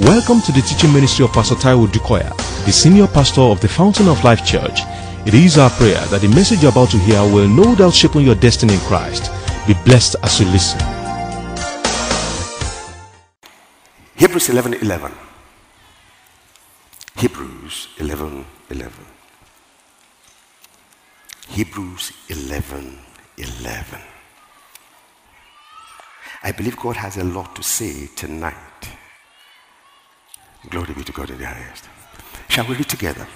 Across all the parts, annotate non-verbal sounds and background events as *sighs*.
Welcome to the teaching ministry of Pastor Taiwo Odukoya, the senior pastor of the Fountain of Life Church. It is our prayer that the message you're about to hear will no doubt shape your destiny in Christ. Be blessed as you listen. Hebrews 11 11. Hebrews 11 11. Hebrews 11 11. I believe God has a lot to say tonight. Glory be to God in the highest. Shall we read together?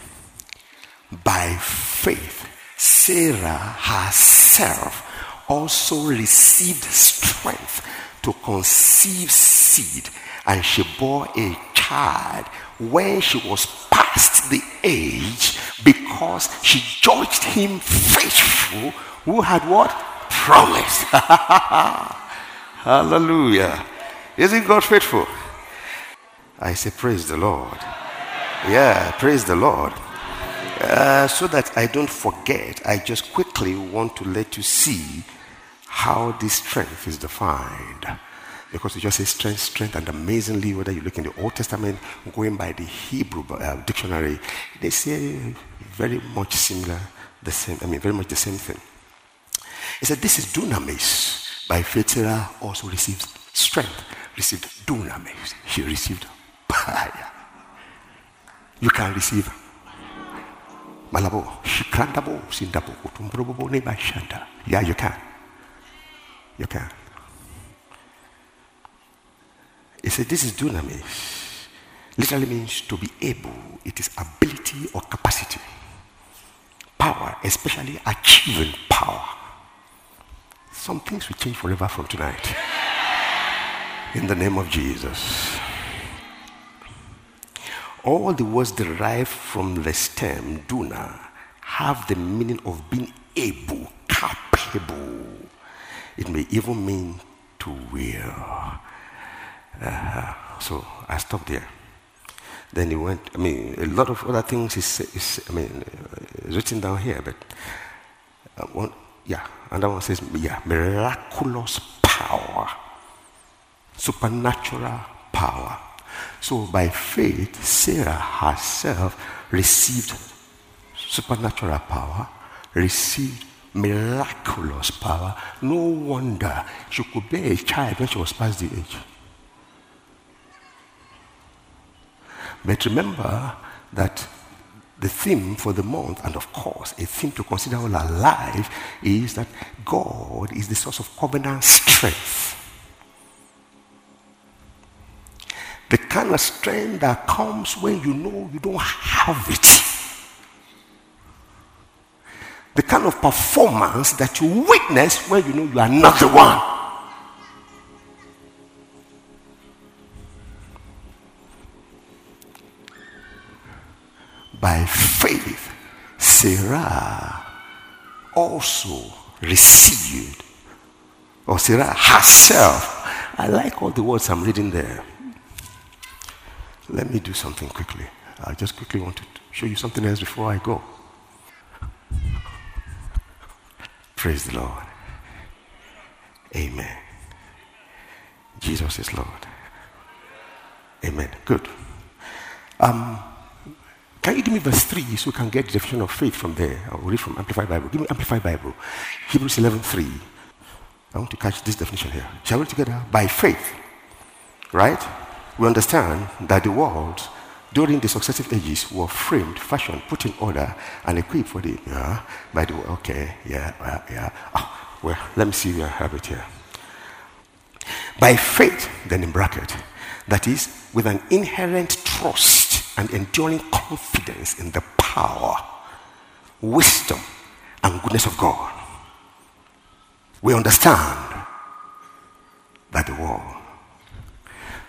By faith, Sarah herself also received strength to conceive seed, and she bore a child when she was past the age because she judged him faithful who had what? Promised. *laughs* Hallelujah. Isn't God faithful? I say, Praise the Lord. Yeah, praise the Lord. Uh, so that I don't forget, I just quickly want to let you see how this strength is defined. Because it just says strength, strength, and amazingly, whether you look in the Old Testament, going by the Hebrew uh, dictionary, they say very much similar, the same, I mean, very much the same thing. He said, This is dunamis. By faith, Sarah also received strength, received dunamis. She received. You can receive malabo, shikrandabo, sindabo, utumbrobo, neba shanda. Yeah, you can. You can. He said, This is dunamis. Literally means to be able, it is ability or capacity. Power, especially achieving power. Some things will change forever from tonight. In the name of Jesus. All the words derived from the stem, duna, have the meaning of being able, capable. It may even mean to will. Uh, so I stopped there. Then he went, I mean, a lot of other things is, is I mean, uh, written down here, but uh, one, yeah, another one says, yeah, miraculous power, supernatural power. So by faith, Sarah herself received supernatural power, received miraculous power. No wonder she could bear a child when she was past the age. But remember that the theme for the month, and of course, a theme to consider all our life, is that God is the source of covenant strength. The kind of strength that comes when you know you don't have it. The kind of performance that you witness when you know you are not the one. By faith, Sarah also received, or Sarah herself. I like all the words I'm reading there. Let me do something quickly. I just quickly want to show you something else before I go. Praise the Lord. Amen. Jesus is Lord. Amen. Good. Um, can you give me verse 3 so we can get the definition of faith from there? I'll read from Amplified Bible. Give me Amplified Bible. Hebrews 11 3. I want to catch this definition here. Shall we together? By faith. Right? We understand that the world during the successive ages were framed, fashioned, put in order, and equipped for the. Yeah, by the way, okay, yeah, uh, yeah. Oh, well, let me see where I have it here. By faith, then in bracket, that is, with an inherent trust and enduring confidence in the power, wisdom, and goodness of God, we understand that the world.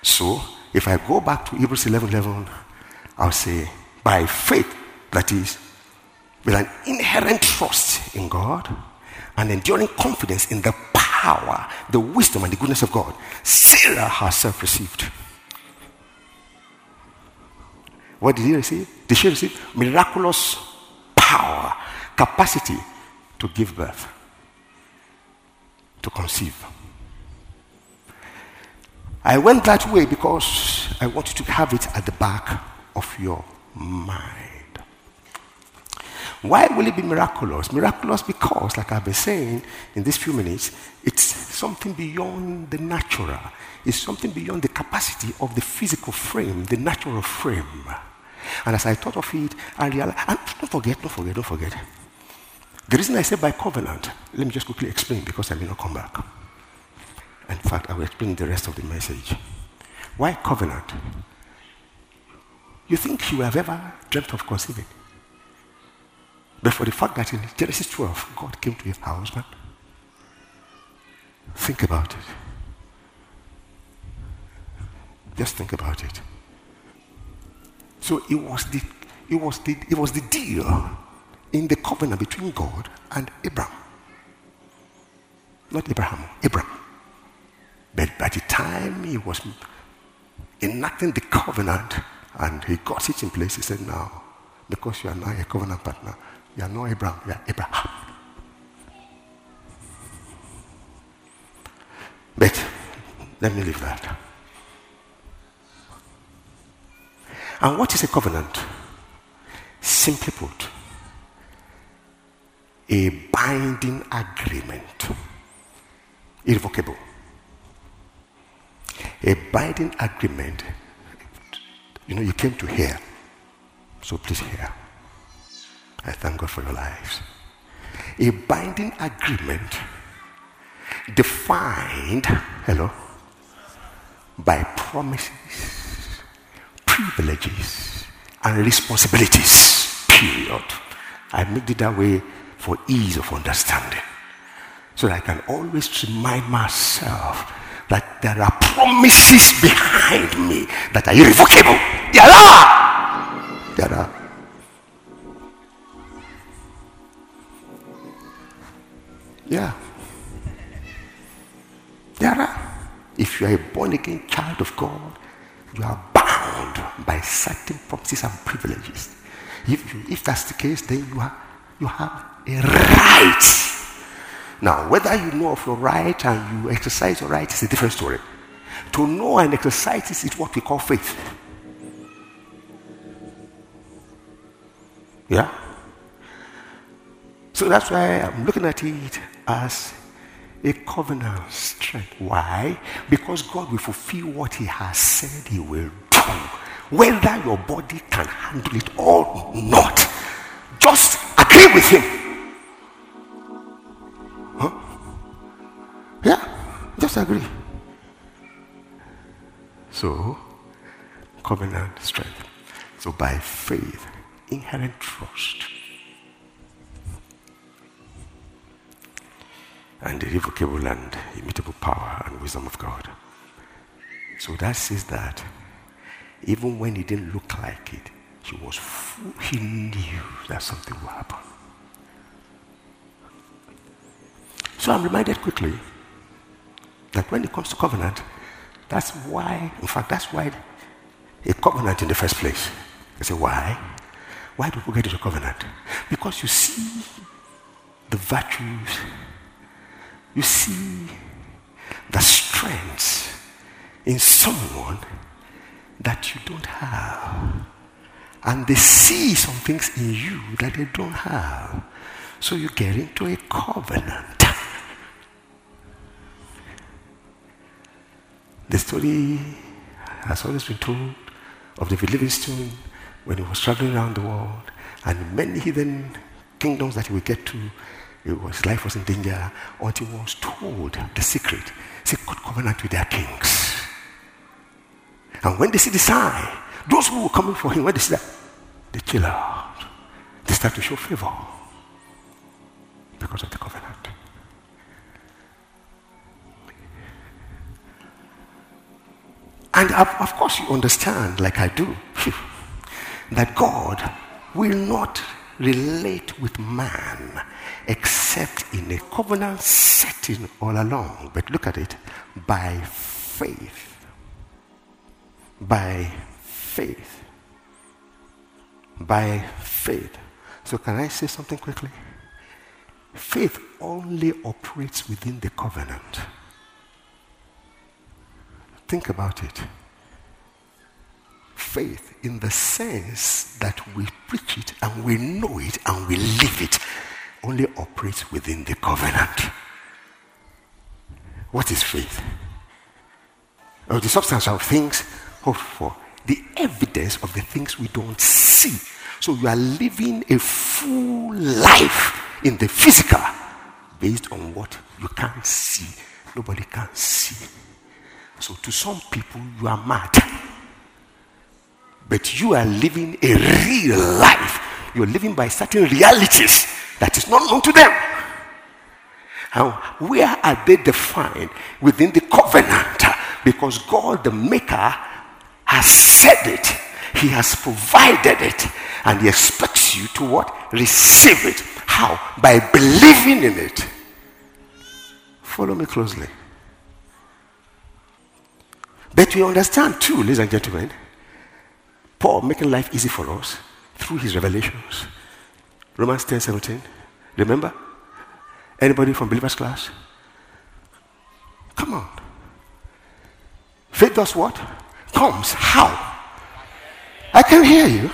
So, if I go back to Hebrews 11 11, I'll say, by faith, that is, with an inherent trust in God and enduring confidence in the power, the wisdom, and the goodness of God, Sarah herself received. What did he receive? Did she receive? Miraculous power, capacity to give birth, to conceive. I went that way because I want you to have it at the back of your mind. Why will it be miraculous? Miraculous because, like I've been saying in these few minutes, it's something beyond the natural. It's something beyond the capacity of the physical frame, the natural frame. And as I thought of it, I realized, and don't forget, don't forget, don't forget. The reason I say by covenant, let me just quickly explain because I may not come back. In fact, I will explain the rest of the message. Why covenant? You think you have ever dreamt of conceiving? But for the fact that in Genesis 12, God came to a husband, think about it. Just think about it. So it was the it was the it was the deal in the covenant between God and Abraham. Not Abram, Abraham. But by the time he was enacting the covenant and he got it in place, he said, Now, because you are now a covenant partner, you are not Abram, you are Abraham. But let me leave that. And what is a covenant? Simply put, a binding agreement, irrevocable. A binding agreement. You know, you came to hear, so please hear. I thank God for your lives. A binding agreement defined, hello, by promises, privileges, and responsibilities. Period. I made it that way for ease of understanding. So that I can always remind myself that there are promises behind me that are irrevocable. There are. There are. Yeah. There are. If you are a born again child of God, you are bound by certain promises and privileges. If, if that's the case, then you, are, you have a right. Now, whether you know of your right and you exercise your right is a different story. To know and exercise is what we call faith. Yeah? So that's why I'm looking at it as a covenant strength. Why? Because God will fulfill what He has said He will do, whether your body can handle it or not. Just agree with Him. Just agree. So, covenant strength. So, by faith, inherent trust and the irrevocable and immutable power and wisdom of God. So that says that even when it didn't look like it, he was full, he knew that something would happen. So I'm reminded quickly that when it comes to covenant, that's why, in fact, that's why a covenant in the first place. I say, why? Why do people get into covenant? Because you see the virtues you see the strengths in someone that you don't have. And they see some things in you that they don't have. So you get into a covenant. The story has always been told of David Livingstone when he was traveling around the world and many hidden kingdoms that he would get to his life was in danger until he was told the secret. See, God covenant with their kings. And when they see the sign, those who were coming for him, when they see that, they chill out. They start to show favor because of the covenant. And of, course, you understand, like I do, *laughs* that God will not relate with man except in a covenant setting all along. But look at it by faith. By faith. By faith. So, can I say something quickly? Faith only operates within the covenant. Think about it. Faith, in the sense that we preach it and we know it and we live it, only operates within the covenant. What is faith? Or the substance of things hoped for, the evidence of the things we don't see. So you are living a full life in the physical based on what you can't see. Nobody can see. So to some people, you are mad. But you are living a real life. You're living by certain realities that is not known to them. And where are they defined? Within the covenant. Because God, the Maker, has said it. He has provided it. And He expects you to what? Receive it. How? By believing in it. Follow me closely. But we understand too, ladies and gentlemen, Paul making life easy for us through his revelations. Romans 10 17. Remember? Anybody from believers class? Come on. Faith does what? Comes. How? I can hear you.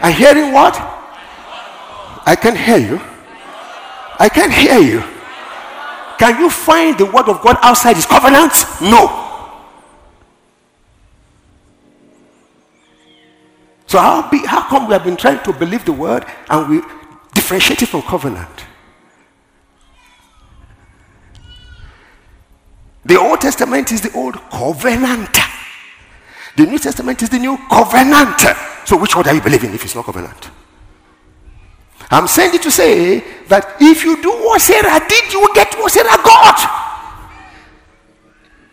I'm hearing what? I can hear you. I can hear you. Can you find the word of God outside his covenant? No. So how, be, how come we have been trying to believe the word and we differentiate it from covenant? The Old Testament is the old covenant. The New Testament is the new covenant. So which one are you believing if it's not covenant? I'm saying it to say that if you do what Sarah did, you will get what Sarah got.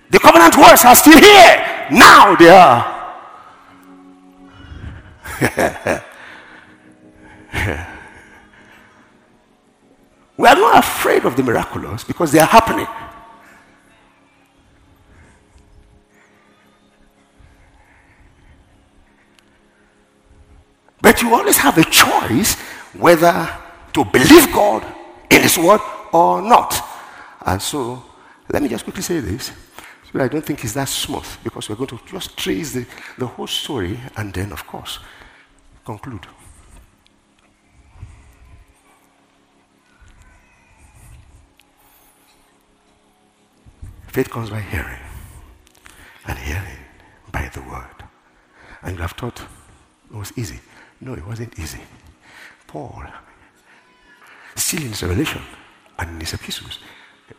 The covenant words are still here. Now they are. *laughs* we are not afraid of the miraculous because they are happening. But you always have a choice whether to believe God in His word or not. And so, let me just quickly say this. So I don't think it's that smooth because we're going to just trace the, the whole story and then, of course, conclude. Faith comes by hearing, and hearing by the word. And you have thought it was easy. No, it wasn't easy. Paul, still in his revelation and in his epistles,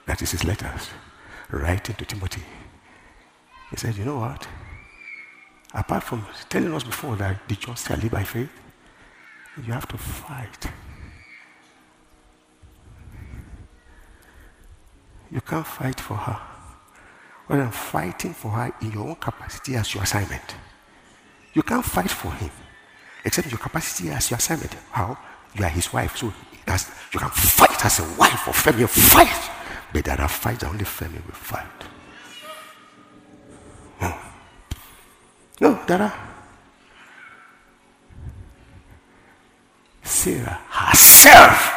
that is his letters, writing to Timothy, he said, You know what? Apart from telling us before that the just shall live by faith, you have to fight. You can't fight for her. Rather than fighting for her in your own capacity as your assignment. You can't fight for him except your capacity as your assignment. How? You are his wife, so you can fight as a wife or family. Fight, but there are fights that only family will fight. No, Dada. Sarah herself.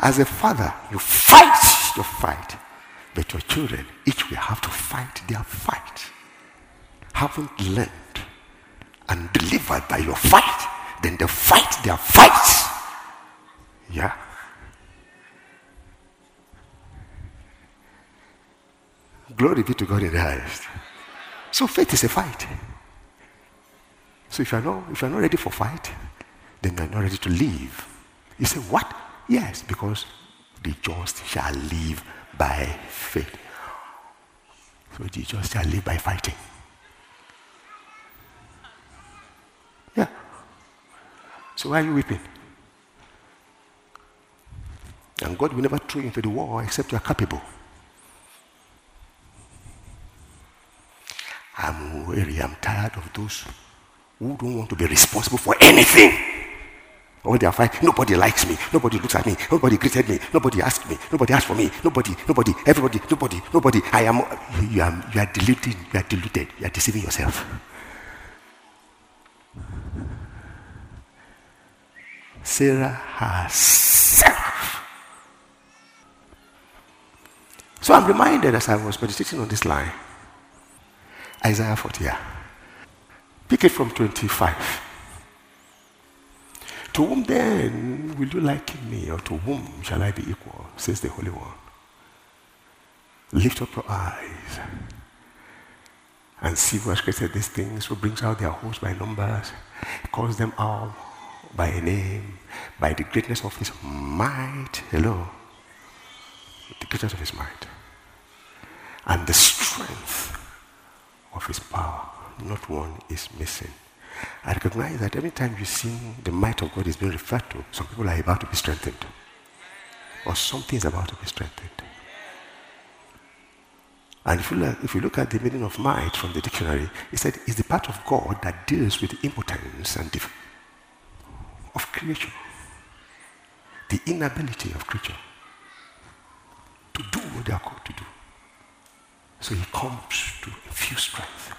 As a father, you fight your fight. But your children, each will have to fight their fight. Haven't learned and delivered by your fight, then they fight their fights. Yeah. Glory be to God in the highest. So faith is a fight. So if you're not, if you're not ready for fight, then you're not ready to live. You say, what? Yes, because the just shall live by faith. So the just shall live by fighting. Yeah. So why are you weeping? And God will never throw you into the war except you are capable. I'm weary, I'm tired of those who don't want to be responsible for anything. All they are fighting, nobody likes me, nobody looks at me, nobody greeted me, nobody asked me, nobody asked for me, nobody, nobody, everybody, nobody, nobody. I am you are you are deluded, you are deluded, you are deceiving yourself. Sarah herself. So I'm reminded as I was meditating on this line, Isaiah 40. Pick it from 25. To whom then will you liken me, or to whom shall I be equal, says the Holy One? Lift up your eyes and see who has created these things, who brings out their hosts by numbers, calls them out by a name, by the greatness of his might. Hello. The greatness of his might. And the strength of his power. Not one is missing. I recognize that every time you see the might of God is being referred to, some people are about to be strengthened. Or something is about to be strengthened. And if you, look, if you look at the meaning of might from the dictionary, it said it's the part of God that deals with impotence and dif- of creation. The inability of creature to do what they are called to do. So he comes to infuse strength.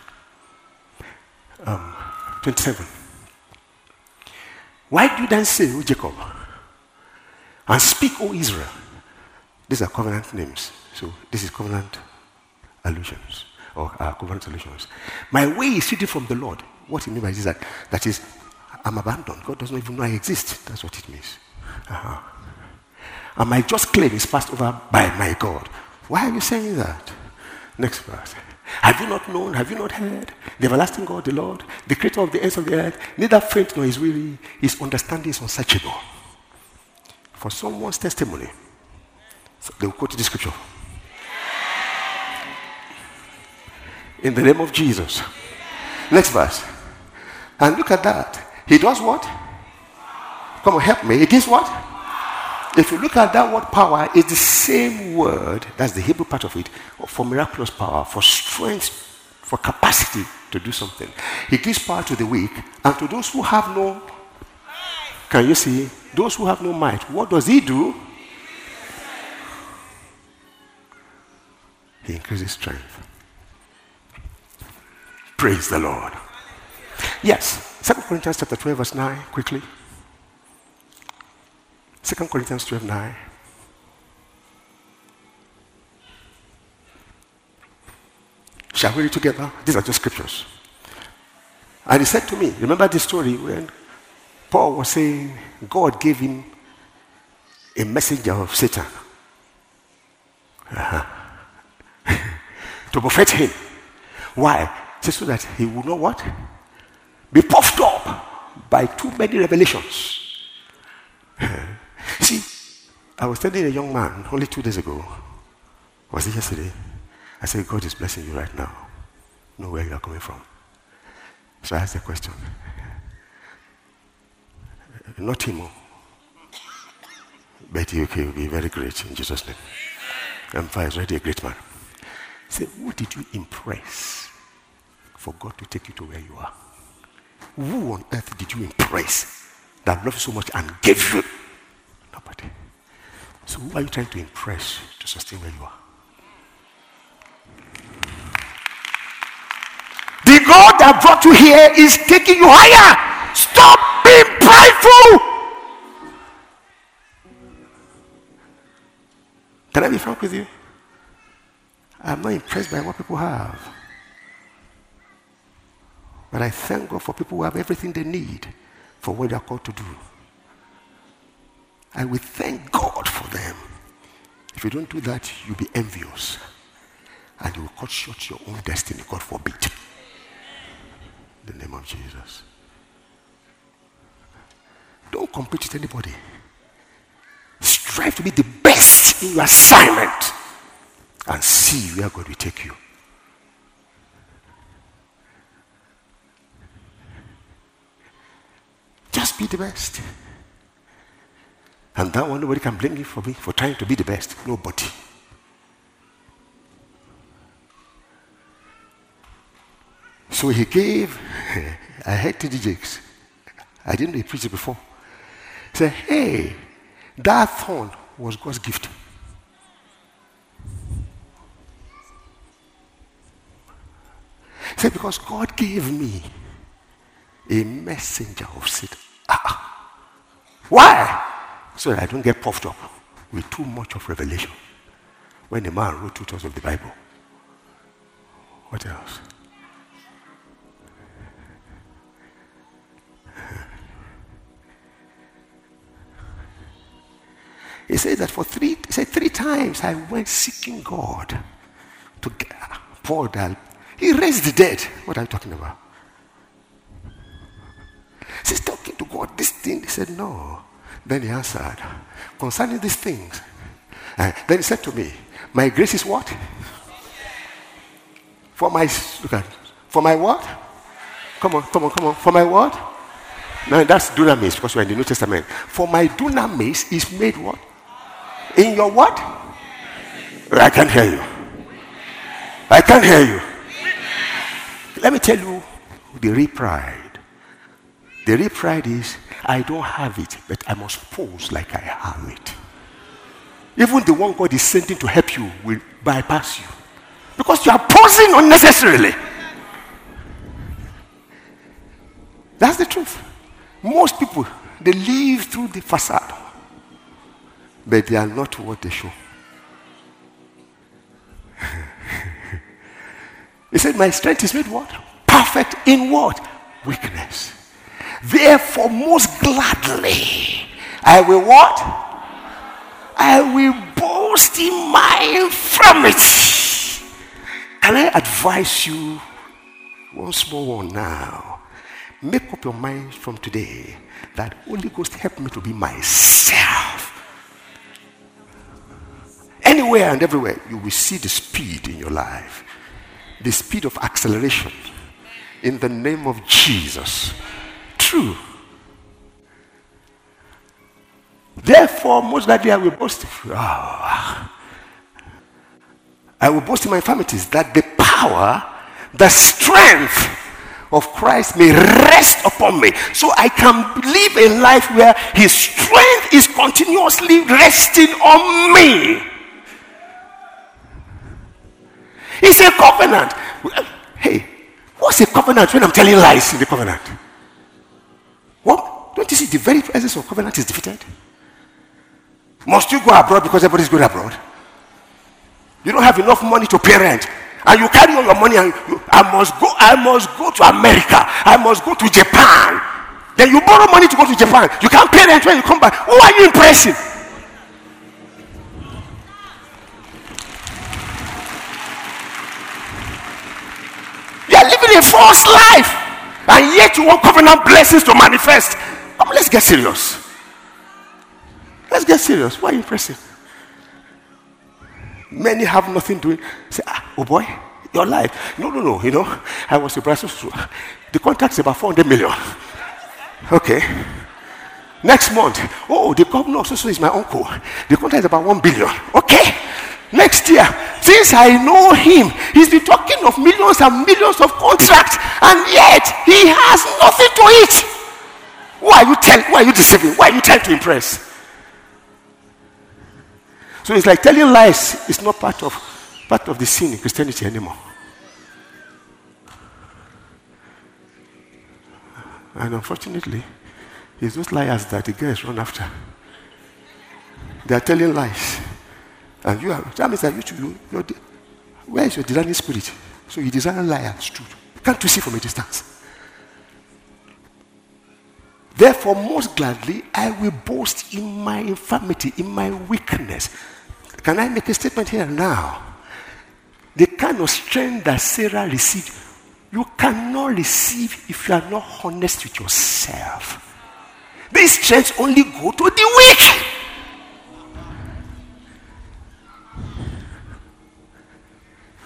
Um, 27. Why do you then say, O Jacob, and speak, O Israel? These are covenant names. So this is covenant allusions or uh, covenant allusions. My way is hidden from the Lord. What he means by this is that, that is, I'm abandoned. God doesn't even know I exist. That's what it means. Uh-huh. And my just claim is passed over by my God. Why are you saying that? Next verse. Have you not known? Have you not heard? The everlasting God, the Lord, the creator of the ends of the earth, neither faint nor is weary, his understanding is unsearchable. For someone's testimony, they will quote the scripture. In the name of Jesus. Next verse. And look at that. He does what? Come on, help me. He is what? If you look at that word power, it's the same word, that's the Hebrew part of it, for miraculous power, for strength, for capacity to do something. He gives power to the weak, and to those who have no, can you see? Those who have no might, what does he do? He increases strength. Praise the Lord. Yes, 2 Corinthians chapter 12, verse 9, quickly. 2 Corinthians 12 9. Shall we read together? These are just scriptures. And he said to me, remember this story when Paul was saying God gave him a messenger of Satan uh-huh. *laughs* to buffet him. Why? Just so that he would not what? Be puffed up by too many revelations. *laughs* See, I was telling a young man only two days ago, was it yesterday? I said, God is blessing you right now. Know where you are coming from. So I asked the question. Not him, oh. but he will be very great in Jesus' name. And is already a great man. Say, who did you impress for God to take you to where you are? Who on earth did you impress that loved you so much and gave you Nobody. So who are you trying to impress to sustain where you are? The God that brought you here is taking you higher. Stop being prideful. Can I be frank with you? I'm not impressed by what people have. But I thank God for people who have everything they need for what they are called to do. I will thank God for them. If you don't do that, you'll be envious. And you will cut short your own destiny. God forbid. In the name of Jesus. Don't compete with anybody. Strive to be the best in your assignment and see where God will take you. Just be the best. And that one, nobody can blame you for me for trying to be the best. Nobody. So he gave, *laughs* I heard T.D. Jakes. I didn't know it before. He said, hey, that thorn was God's gift. He said, because God gave me a messenger of Satan. Ah, Why? So that I don't get puffed up with too much of revelation. When a man wrote two thirds of the Bible. What else? He says that for three, he said three times I went seeking God to Paul that he raised the dead. What are you talking about? He's talking to God. This thing, he said, no. Then he answered, concerning these things. Uh, then he said to me, my grace is what? For my, look at, for my what? Come on, come on, come on. For my what? No, that's dunamis because we're in the New Testament. For my dunamis is made what? In your what? I can't hear you. I can't hear you. Let me tell you the real pride. The real pride is I don't have it, but I must pose like I have it. Even the one God is sending to help you will bypass you because you are posing unnecessarily. That's the truth. Most people they live through the facade, but they are not what they show. *laughs* He said, My strength is made what? Perfect in what? Weakness. Therefore, most gladly, I will what? I will boast in my infirmity. Can I advise you one small one now? Make up your mind from today that Holy Ghost help me to be myself. Anywhere and everywhere, you will see the speed in your life the speed of acceleration in the name of Jesus. True. Therefore, most likely I will boast. Oh, I will boast in my infirmities that the power, the strength of Christ may rest upon me. So I can live a life where his strength is continuously resting on me. It's a covenant. Hey, what's a covenant when I'm telling lies in the covenant? Don't you see the very presence of covenant is defeated? Must you go abroad because everybody's going abroad? You don't have enough money to pay rent. And you carry all your money and you, I must go, I must go to America. I must go to Japan. Then you borrow money to go to Japan. You can't pay rent when you come back. Who are you impressing? You are living a false life. And yet you want covenant blessings to manifest. Come, let's get serious. Let's get serious. Why pressing? Many have nothing doing. Say, ah, oh boy, your life. No, no, no. You know, I was surprised. The contract is about 400 million. Okay. Next month, oh, the governor also is my uncle. The contract is about 1 billion. Okay. Next year, since I know him, he's been talking of millions and millions of contracts, and yet he has nothing to eat. Why are you telling? Why are you deceiving? Why are you trying to impress? So it's like telling lies is not part of part of the sin in Christianity anymore. And unfortunately, it's those liars that the guys run after. They are telling lies. And you are, that means that you should, you're, where is your designing spirit? So you design liars, truth. Can't you see from a distance? Therefore, most gladly, I will boast in my infirmity, in my weakness. Can I make a statement here now? The kind of strength that Sarah received, you cannot receive if you are not honest with yourself. These strengths only go to the weak.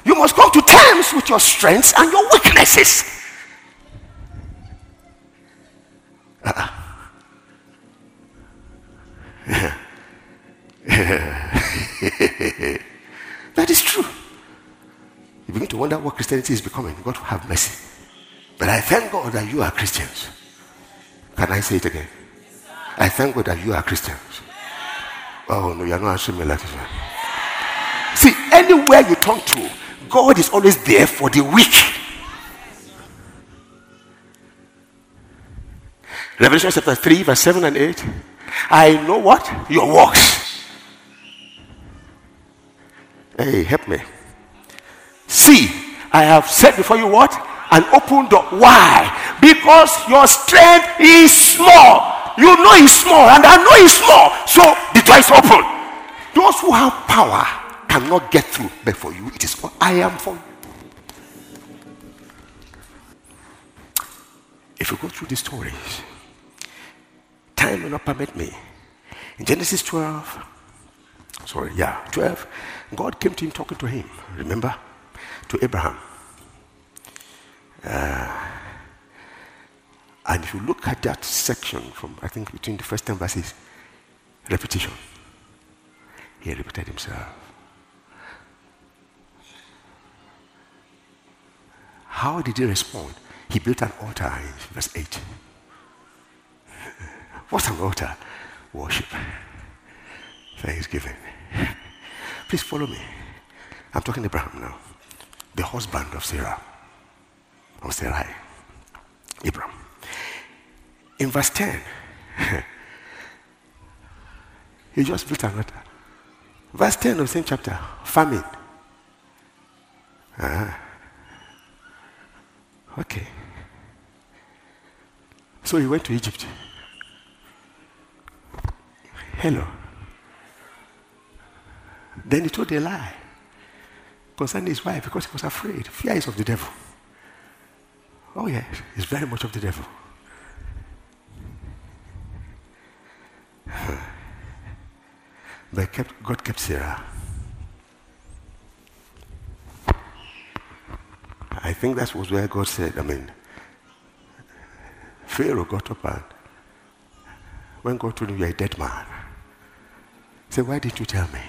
You must come to terms with your strengths and your weaknesses. *laughs* that is true. You begin to wonder what Christianity is becoming. God will have mercy. But I thank God that you are Christians. Can I say it again? I thank God that you are Christians. Oh no, you're not answering me like that. See, anywhere you turn to, God is always there for the weak. Revelation chapter 3, verse 7 and 8. I know what? Your works. Hey, help me. See, I have set before you what? An open door. Why? Because your strength is small. You know it's small, and I know it's small. So the door is open. Those who have power cannot get through, but for you, it is what I am for you. If you go through these stories, time will not permit me. In Genesis 12, sorry, yeah, 12, God came to him talking to him. Remember? To Abraham. Uh, and if you look at that section from, I think, between the first 10 verses, repetition. He repeated himself. How did he respond? He built an altar in verse 8. What's an altar? Worship. Thanksgiving. Please follow me. I'm talking to Abraham now. The husband of Sarah. Of Sarai. Abraham. In verse 10, *laughs* he just built an altar. Verse 10 of the same chapter, famine. Uh-huh. Okay. So he went to Egypt. Hello. Then he told a lie concerning his wife because he was afraid. Fear is of the devil. Oh, yes, it's very much of the devil. *sighs* But kept, God kept Sarah. I think that was where God said, I mean, Pharaoh got up and when God told him, You're a dead man, Why didn't you tell me?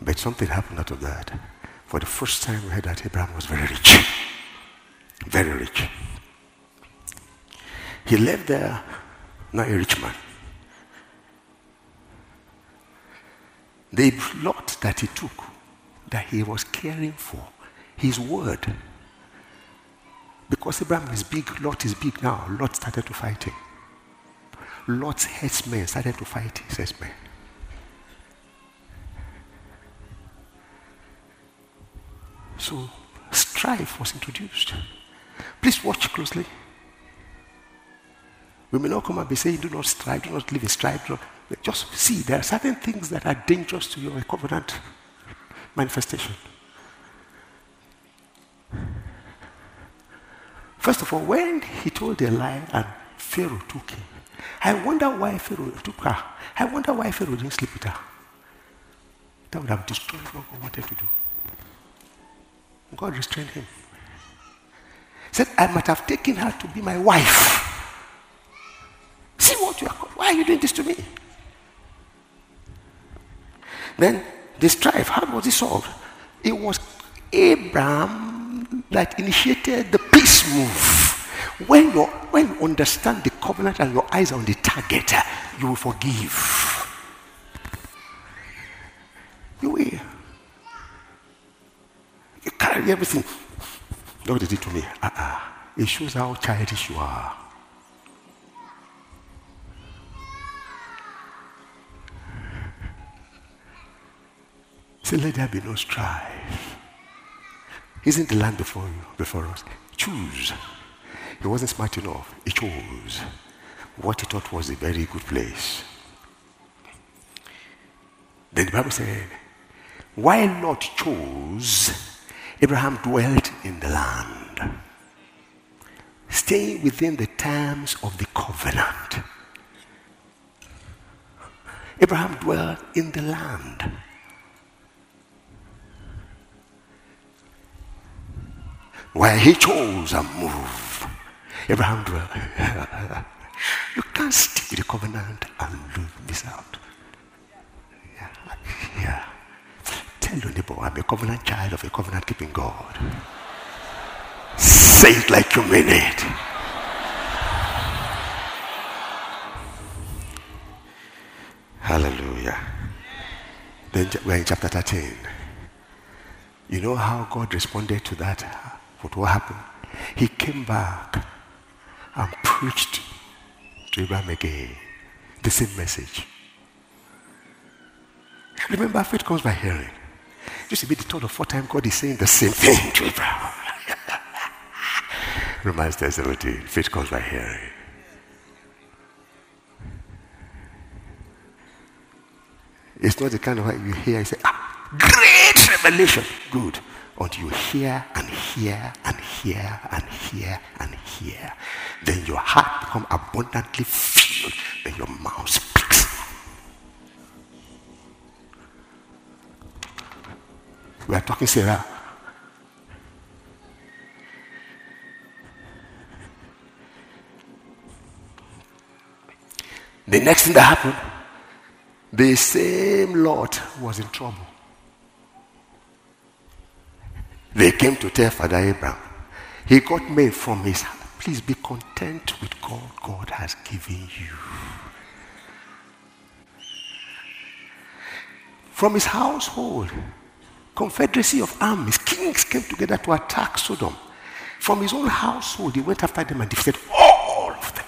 But something happened out of that. For the first time, we heard that Abraham was very rich. Very rich. He lived there, not a rich man. The lot that he took, that he was caring for, his word. Because Abraham is big, Lot is big now. Lot started to fight him. Lot's headsmen started to fight his headsmen. So strife was introduced. Please watch closely. We may not come and be saying, do not strive, do not live in strife. Just see, there are certain things that are dangerous to your covenant manifestation. First of all, when he told a lie and Pharaoh took him, I wonder why Pharaoh took her. I wonder why Pharaoh didn't sleep with her. That would have destroyed what God wanted to do. God restrained him. He said, I might have taken her to be my wife. See what you are. Why are you doing this to me? Then the strife, how was it solved? It was Abraham that initiated the peace move. When you, when you understand the covenant and your eyes are on the target, you will forgive. You will. You carry everything. What did it to me? Uh-uh. It shows how childish you are. Say, let there be no strife. Isn't the land before you, before us? Choose. He wasn't smart enough. He chose what he thought was a very good place. Then the Bible said, while Lot chose, Abraham dwelt in the land, staying within the terms of the covenant. Abraham dwelt in the land. Where he chose a move, Abraham dwelt. you can't stick the covenant and lose this out. Yeah. yeah. Tell your neighbor, I'm a covenant child of a covenant keeping God. Say it like you mean it. Hallelujah. Then we're in chapter 13. You know how God responded to that? Uh, what, what happened? He came back and preached to Abraham again. the same message. Remember, faith comes by hearing. Just to be the third or fourth time God is saying the same thing to Abraham. *laughs* Romans 10 17. Faith comes by hearing. It's not the kind of you hear, you say, ah, great revelation. Good. Until you hear and hear hear and here and here. Then your heart become abundantly filled and your mouth speaks. We are talking Sarah. The next thing that happened, the same Lot was in trouble. They came to tell Father Abraham. He got mail from his Please be content with God God has given you. From his household, confederacy of armies, kings came together to attack Sodom. From his own household, he went after them and defeated all of them.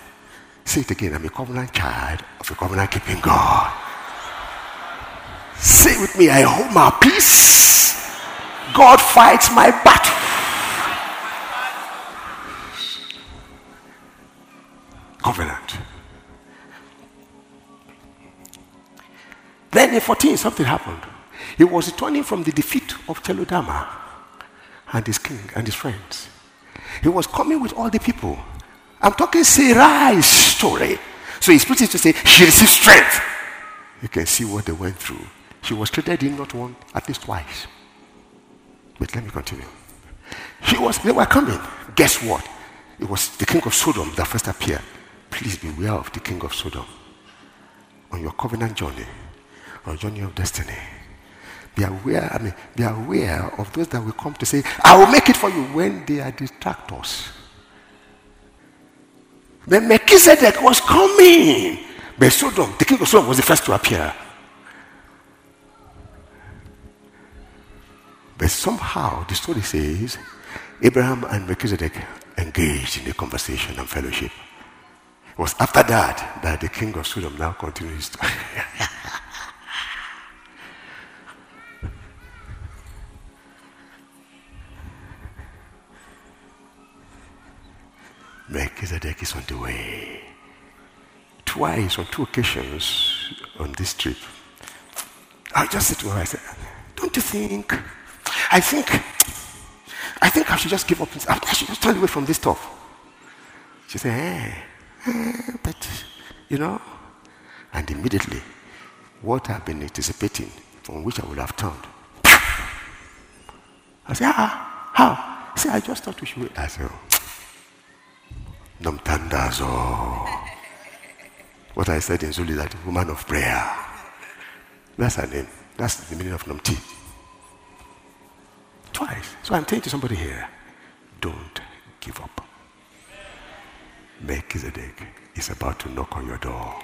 Say it again, I'm a covenant child of a covenant keeping God. Say with me, I hold my peace. God fights my battle. Covenant. Then in 14, something happened. He was returning from the defeat of Chedorlaomer and his king and his friends. He was coming with all the people. I'm talking Sarai's story. So he's putting to say, she received strength. You can see what they went through. She was treated in not one, at least twice. But let me continue. He was, they were coming. Guess what? It was the king of Sodom that first appeared. Please beware of the king of Sodom. On your covenant journey, or journey of destiny. Be aware, I mean, be aware of those that will come to say, I will make it for you when they are detractors. The Melchizedek was coming. But Sodom, the king of Sodom was the first to appear. But somehow the story says Abraham and Melchizedek engaged in a conversation and fellowship. It was after that that the king of Sodom now continued continues to. *laughs* Melchizedek is on the way. Twice, on two occasions on this trip, I just said to her, I said, Don't you think? I think, I think I should just give up. I should just turn away from this stuff. She said, eh, eh, *sighs* but, you know. And immediately, what I've been anticipating, from which I would have turned, I said, ah, how? See, I just thought we should wait. I said, Nomthandazo. What I said in Zulu is that woman of prayer. That's her name. That's the meaning of Nomti. Twice. So I'm saying to somebody here, don't give up. Melchizedek is about to knock on your door.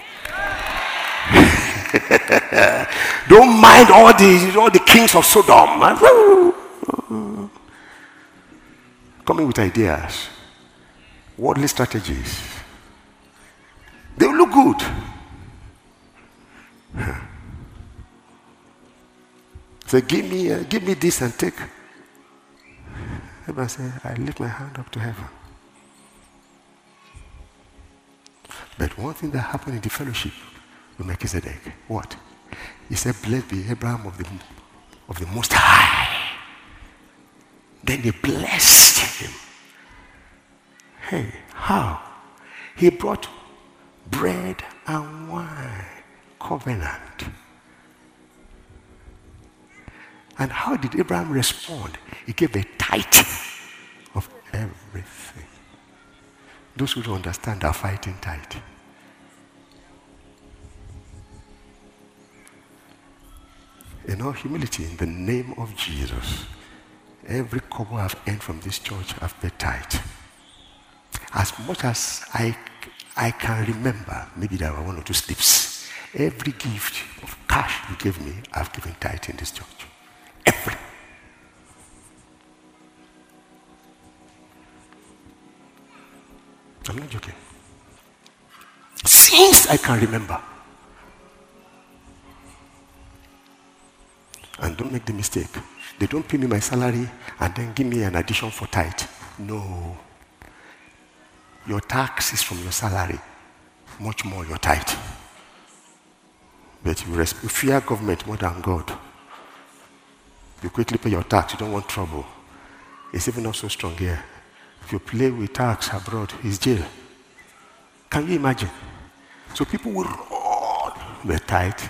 *laughs* don't mind all the, all the kings of Sodom. Coming with ideas, worldly strategies. They look good. *laughs* Say, so give me, uh, give me this and take Abraham say, I lift my hand up to heaven. But one thing that happened in the fellowship with Melchizedek, what? He said, Blessed be Abraham of the, of the Most High. Then he blessed him. Hey, how? He brought bread and wine, covenant. And how did Abraham respond? He gave a tithe of everything. Those who don't understand are fighting tithe. In all humility, in the name of Jesus, every couple I've earned from this church, I've paid tithe. As much as I, I can remember, maybe there were one or two slips, every gift of cash you gave me, I've given tithe in this church. Every. I'm not joking. Since I can remember, And don't make the mistake. They don't pay me my salary and then give me an addition for tithe. No. Your tax is from your salary, much more your tithe. But you, you fear government more than God. You quickly pay your tax, you don't want trouble. It's even not so strong here. If you play with tax abroad, it's jail. Can you imagine? So people will run the tithe.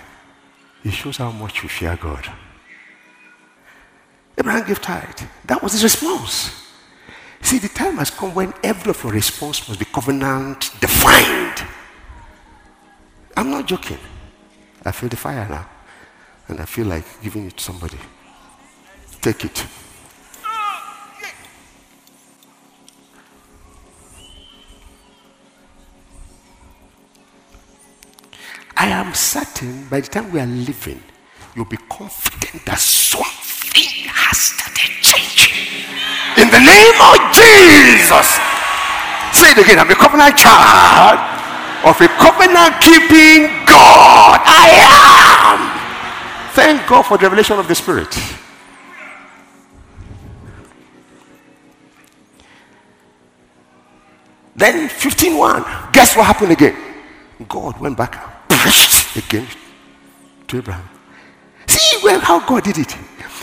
It shows how much you fear God. Abraham gave tithe. That was his response. See, the time has come when every of your response must be covenant defined. I'm not joking. I feel the fire now. And I feel like giving it to somebody. Take it. I am certain by the time we are living, you'll be confident that something has started changing. In the name of Jesus. Say it again. I'm a covenant child of a covenant keeping God. I am. Thank God for the revelation of the Spirit. Then 15.1. Guess what happened again? God went back and again to Abraham. See well how God did it.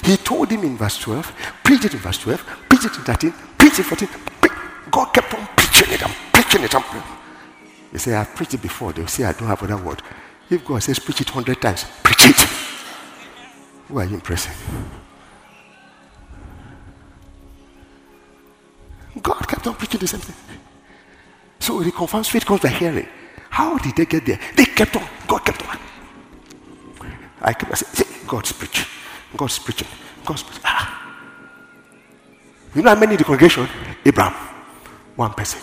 He told him in verse 12, preach it in verse 12, preach it in 13, preach it in 14. God kept on preaching it and preaching it. And They say, I've preached it before. They'll say, I don't have another word. If God says, preach it 100 times, preach it. Who are you impressing? God kept on preaching the same thing. So he confirms faith comes by hearing. How did they get there? They kept on. God kept on. I kept on saying, God's preaching. God's preaching. God's preaching. Ah. You know how many in the congregation? Abraham. One person.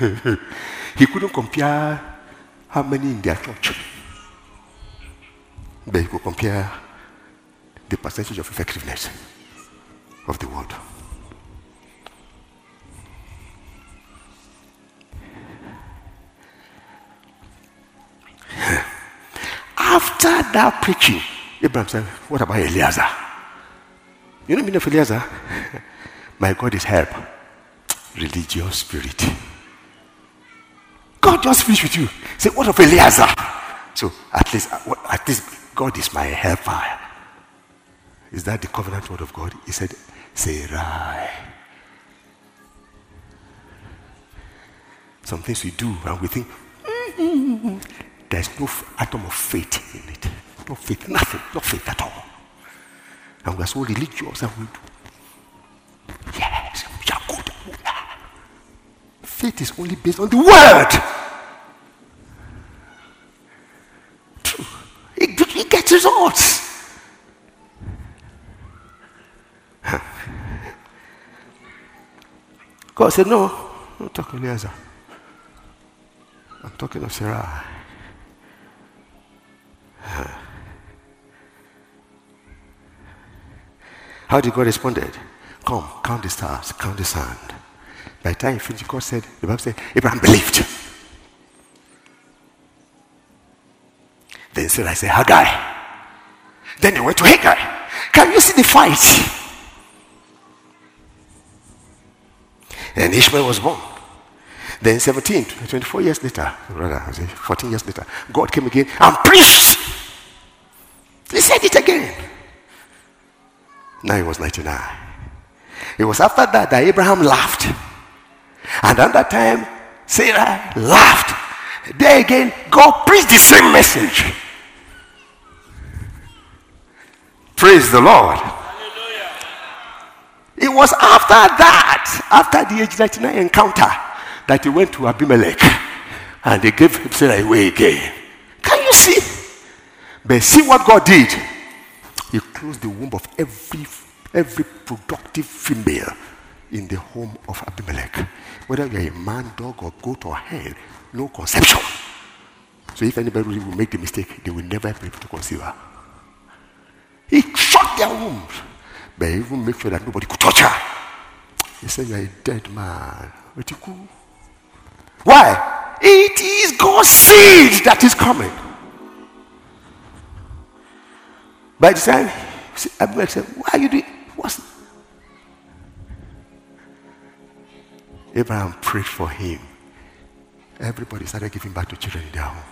*laughs* he couldn't compare how many in their church. But he could compare the percentage of effectiveness of the word. *laughs* After that preaching, Abraham said, What about Eliezer? You know, mean of Eliezer? *laughs* My God is help. Religious spirit. God just finished with you. Say, What of Eliezer? So at least, at least God is my helper. Is that the covenant word of God? He said, Sarai. Some things we do and we think, mm-hmm. There's no atom of faith in it. No faith, nothing, no faith at all. And we are so religious and we do. Yes, we are good. Faith is only based on the word. True. It, it gets results. God said, No, I'm not talking Eliezer. I'm talking of Sarah. How did God respond? Come, count the stars, count the sand. By the time he finished, God said, the Bible said, Abraham believed. Then Sarah said, Hagar. Then they went to Hagar. Can you see the fight? And Ishmael was born. Then 17, 24 years later, rather, 14 years later, God came again and preached. He said it again. Now he was 99. It was after that that Abraham laughed. And at that time, Sarah laughed. There again, God preached the same message. Praise the Lord. Hallelujah. It was after that, after the age 99 encounter, that he went to Abimelech and they gave Sarah away again. Can you see? But see what God did. He closed the womb of every every productive female in the home of Abimelech. Whether you're a man, dog, or goat, or hen, no conception. So if anybody will make the mistake, they will never be able to conceive her. He shut their wombs, but he even make sure that nobody could touch her. He said, You're a dead man. Why? It is God's seed that is coming. By the time Abimelech said, Why are you doing? What's Abraham prayed for him. Everybody started giving back to children in their home.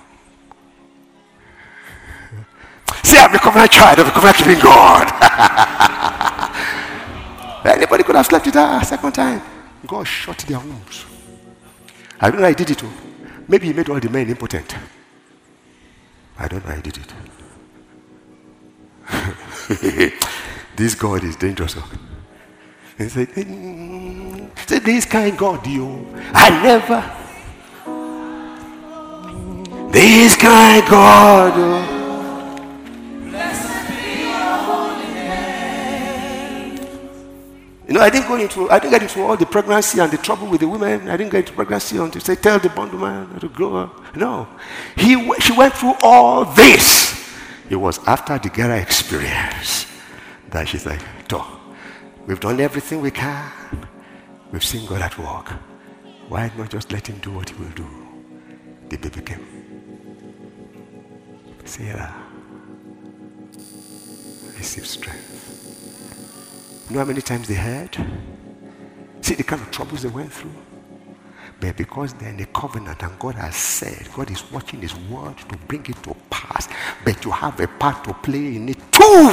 *laughs* See, I'm a covenant child of a covenant keeping God. *laughs* Anybody could have slept with her a second time. God shut their wombs. I don't know he did it. Too. Maybe he made all the men impotent. I don't know he did it. *laughs* this God is dangerous. Oh. He said, say this kind God, you. I never. This kind God. Oh. You know, I didn't go into, I didn't get into all the pregnancy and the trouble with the women. I didn't get into pregnancy until say, tell the bondwoman to grow up. No. He, she went through all this. It was after the Gerar experience that she's like, Toh, we've done everything we can. We've seen God at work. Why not just let him do what he will do? The baby came. Sarah, receive strength. You know how many times they heard? See the kind of troubles they went through? But because they're in a covenant and God has said, God is watching His word to bring it to pass, but you have a part to play in it too.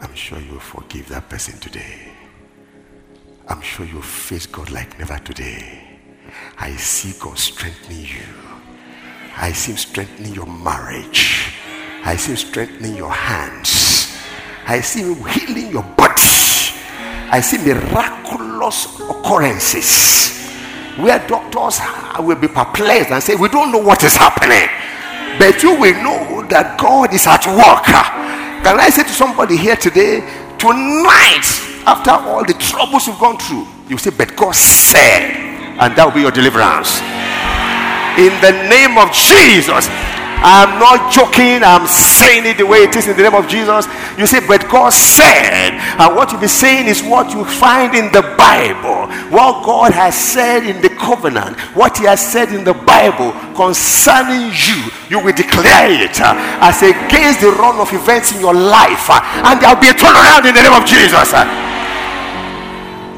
I'm sure you'll forgive that person today. I'm sure you'll face God like never today. I see God strengthening you. I see Him strengthening your marriage. I see him strengthening your hands. I see him healing your body. I see miraculous occurrences where doctors will be perplexed and say, We don't know what is happening. But you will know that God is at work. Can I say to somebody here today, tonight, after all the troubles you've gone through, you say, But God said, and that will be your deliverance. In the name of Jesus, I'm not joking. I'm saying it the way it is in the name of Jesus. You say, but God said, and what you'll be saying is what you find in the Bible. What God has said in the covenant, what He has said in the Bible concerning you, you will declare it uh, as against the run of events in your life, uh, and there'll be a turnaround in the name of Jesus.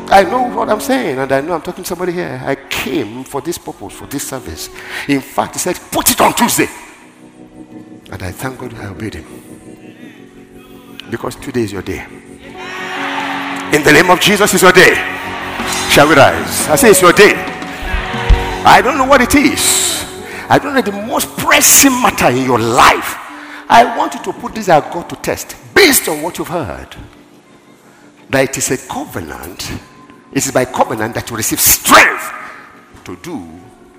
I know what I'm saying, and I know I'm talking to somebody here. I came for this purpose, for this service. In fact, he said, put it on Tuesday. And I thank God I obeyed him. Because today is your day. In the name of Jesus is your day. Shall we rise? I say it's your day. I don't know what it is. I don't know the most pressing matter in your life. I want you to put this at God to test based on what you've heard. That it is a covenant. It is by covenant that you receive strength to do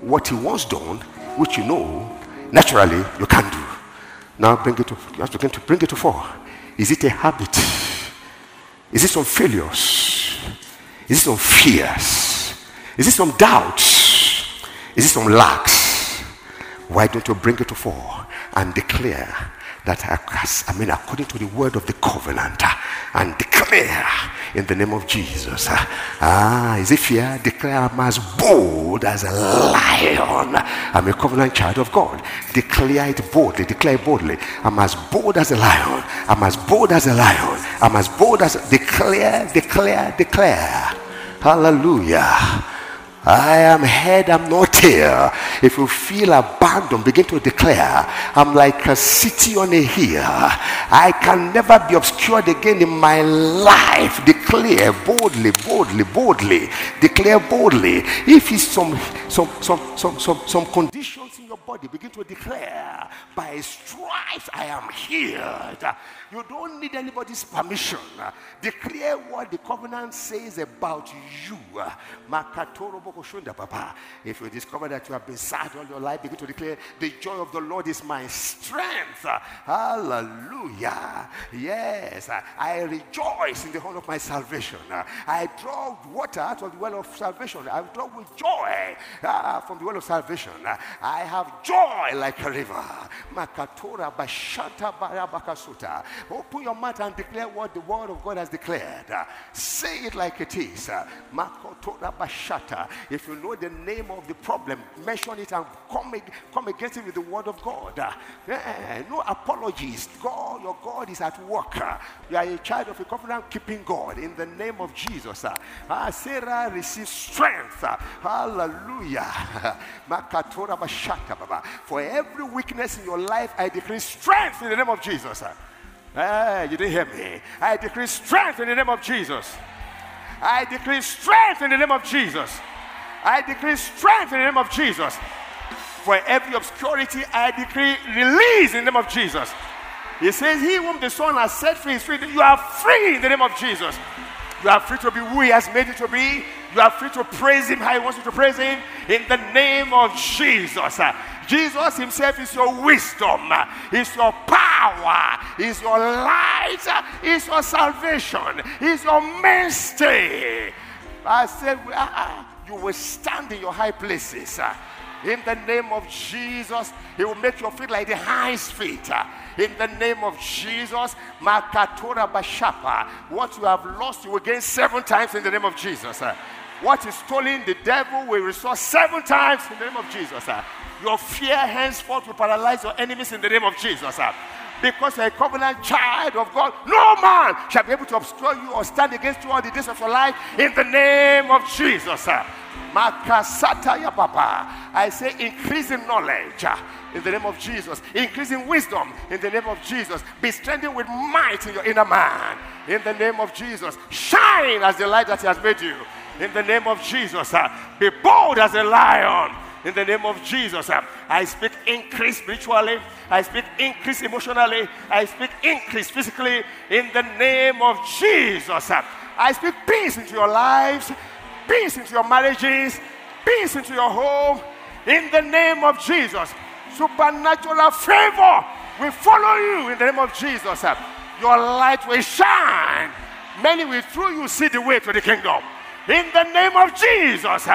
what He wants done, which you know naturally you can't do. Now bring it to, you have to, begin to bring it to four. Is it a habit? Is it some failures? Is it some fears? Is it some doubts? Is it some lacks? Why don't you bring it to four and declare that I, I mean, according to the word of the covenant, uh, and declare in the name of Jesus. Uh, ah, fear? Declare I'm as bold as a lion. I'm a covenant child of God. Declare it boldly. Declare it boldly. I'm as bold as a lion. I'm as bold as a lion. I'm as bold as declare, declare, declare. Hallelujah. I am head, I'm not tail. If you feel abandoned, begin to declare, I'm like a city on a hill. I can never be obscured again in my life. Declare boldly, boldly, boldly. Declare boldly. If it's some some some some some, some conditions in your body, begin to declare, by stripes I am healed. You don't need anybody's permission. Declare what the covenant says about you. If you discover that you have been sad all your life, begin to declare, The joy of the Lord is my strength. Hallelujah. Yes, I rejoice in the horn of my salvation. I draw water out of the well of salvation. I draw with joy uh, from the well of salvation. I have joy like a river. Makatora Bashanta Barabakasuta. Open your mouth and declare what the word of God has declared. Say it like it is. Makotora Bashata. If you know the name of the problem, mention it and come, come against it with the word of God. Uh, no apologies. God, your God is at work. You are a child of a covenant keeping God in the name of Jesus. Uh, Sarah receives strength. Hallelujah. *laughs* For every weakness in your life, I decree strength in the name of Jesus. You didn't hear me. I decree strength in the name of Jesus. I decree strength in the name of Jesus. I decree strength in the name of Jesus. For every obscurity, I decree release in the name of Jesus. He says, He whom the Son has set free is free. You are free in the name of Jesus. You are free to be who He has made you to be. You are free to praise Him how He wants you to praise Him in the name of Jesus. Jesus Himself is your wisdom, is your power, is your light, is your salvation, is your mainstay. I said, you will stand in your high places. Uh, in the name of Jesus, He will make your feet like the highest feet. Uh, in the name of Jesus, Makatora Bashapa. What you have lost, you will gain seven times in the name of Jesus. Uh. What is stolen, the devil will restore seven times in the name of Jesus. Your fear henceforth will paralyze your enemies in the name of Jesus. Because you're a covenant child of God, no man shall be able to obscure you or stand against you all the days of your life in the name of Jesus. I say increase in knowledge uh, in the name of Jesus. Increase in wisdom in the name of Jesus. Be strengthened with might in your inner man in the name of Jesus. Shine as the light that He has made you in the name of Jesus. Uh, be bold as a lion in the name of Jesus. Um, I speak increase spiritually. I speak increase emotionally. I speak increase physically in the name of Jesus. Um, I speak peace into your lives, peace into your marriages, peace into your home in the name of Jesus. Supernatural favor will follow you in the name of Jesus. Um, your light will shine. Many will through you see the way to the kingdom. In the name of Jesus.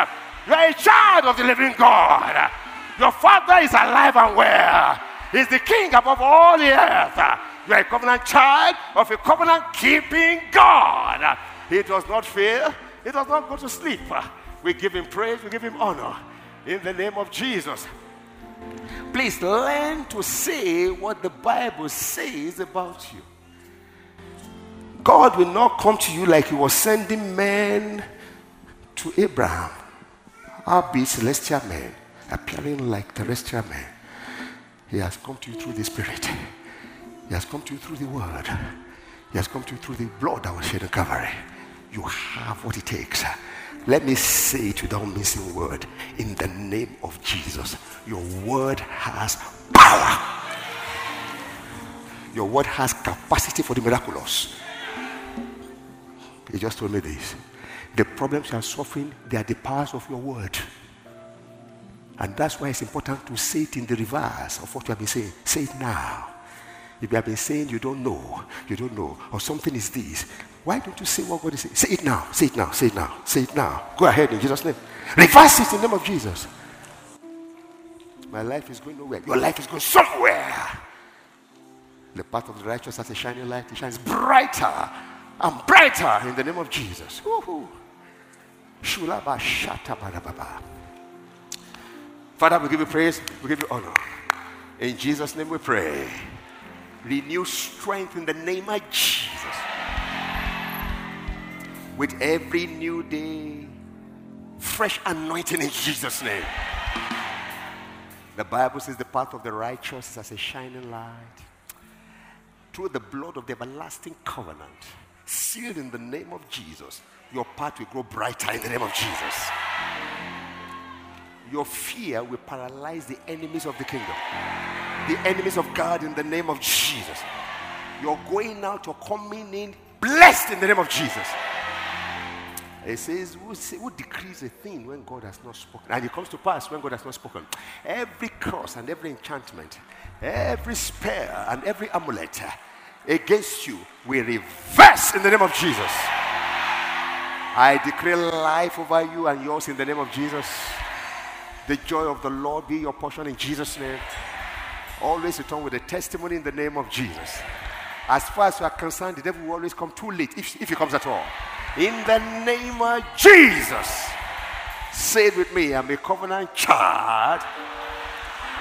You are a child of the living God. Your father is alive and well. He's the king above all the earth. You are a covenant child of a covenant keeping God. He does not fail, he does not go to sleep. We give him praise, we give him honor in the name of Jesus. Please learn to say what the Bible says about you. God will not come to you like he was sending men to Abraham. I'll be celestial man, appearing like terrestrial man. He has come to you through the Spirit. He has come to you through the Word. He has come to you through the blood that was shed in Calvary. You have what it takes. Let me say it without missing word. In the name of Jesus, your word has power. Your word has capacity for the miraculous. He just told me this. The problems you are suffering, they are the powers of your word. And that's why it's important to say it in the reverse of what you have been saying. Say it now. If you have been saying you don't know, you don't know, or something is this, why don't you say what God is saying? Say it now, say it now, say it now, say it now. Go ahead in Jesus' name. Reverse it in the name of Jesus. My life is going nowhere. Your life is going somewhere. The path of the righteous as a shining light, it shines brighter and brighter in the name of Jesus. Woo-hoo. Father, we give you praise, we give you honor. In Jesus' name we pray. Renew strength in the name of Jesus. With every new day, fresh anointing in Jesus' name. The Bible says the path of the righteous is as a shining light. Through the blood of the everlasting covenant, sealed in the name of Jesus your path will grow brighter in the name of Jesus. Your fear will paralyze the enemies of the kingdom, the enemies of God in the name of Jesus. You're going out or coming in blessed in the name of Jesus. It says, who, say, who decrees a thing when God has not spoken? And it comes to pass when God has not spoken. Every curse and every enchantment, every spell and every amulet against you will reverse in the name of Jesus. I declare life over you and yours in the name of Jesus. The joy of the Lord be your portion in Jesus' name. Always return with a testimony in the name of Jesus. As far as you are concerned, the devil will always come too late if, if he comes at all. In the name of Jesus. Say it with me. I'm a covenant child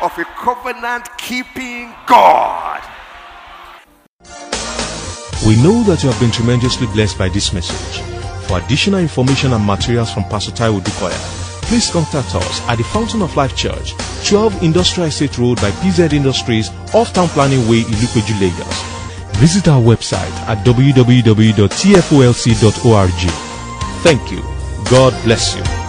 of a covenant keeping God. We know that you have been tremendously blessed by this message. For additional information and materials from Pastor Taiwo Odukoya, please contact us at the Fountain of Life Church, 12 Industrial Estate Road by PZ Industries, off Town Planning Way, Ilupeju, Lagos. Visit our website at www.tfolc.org. Thank you. God bless you.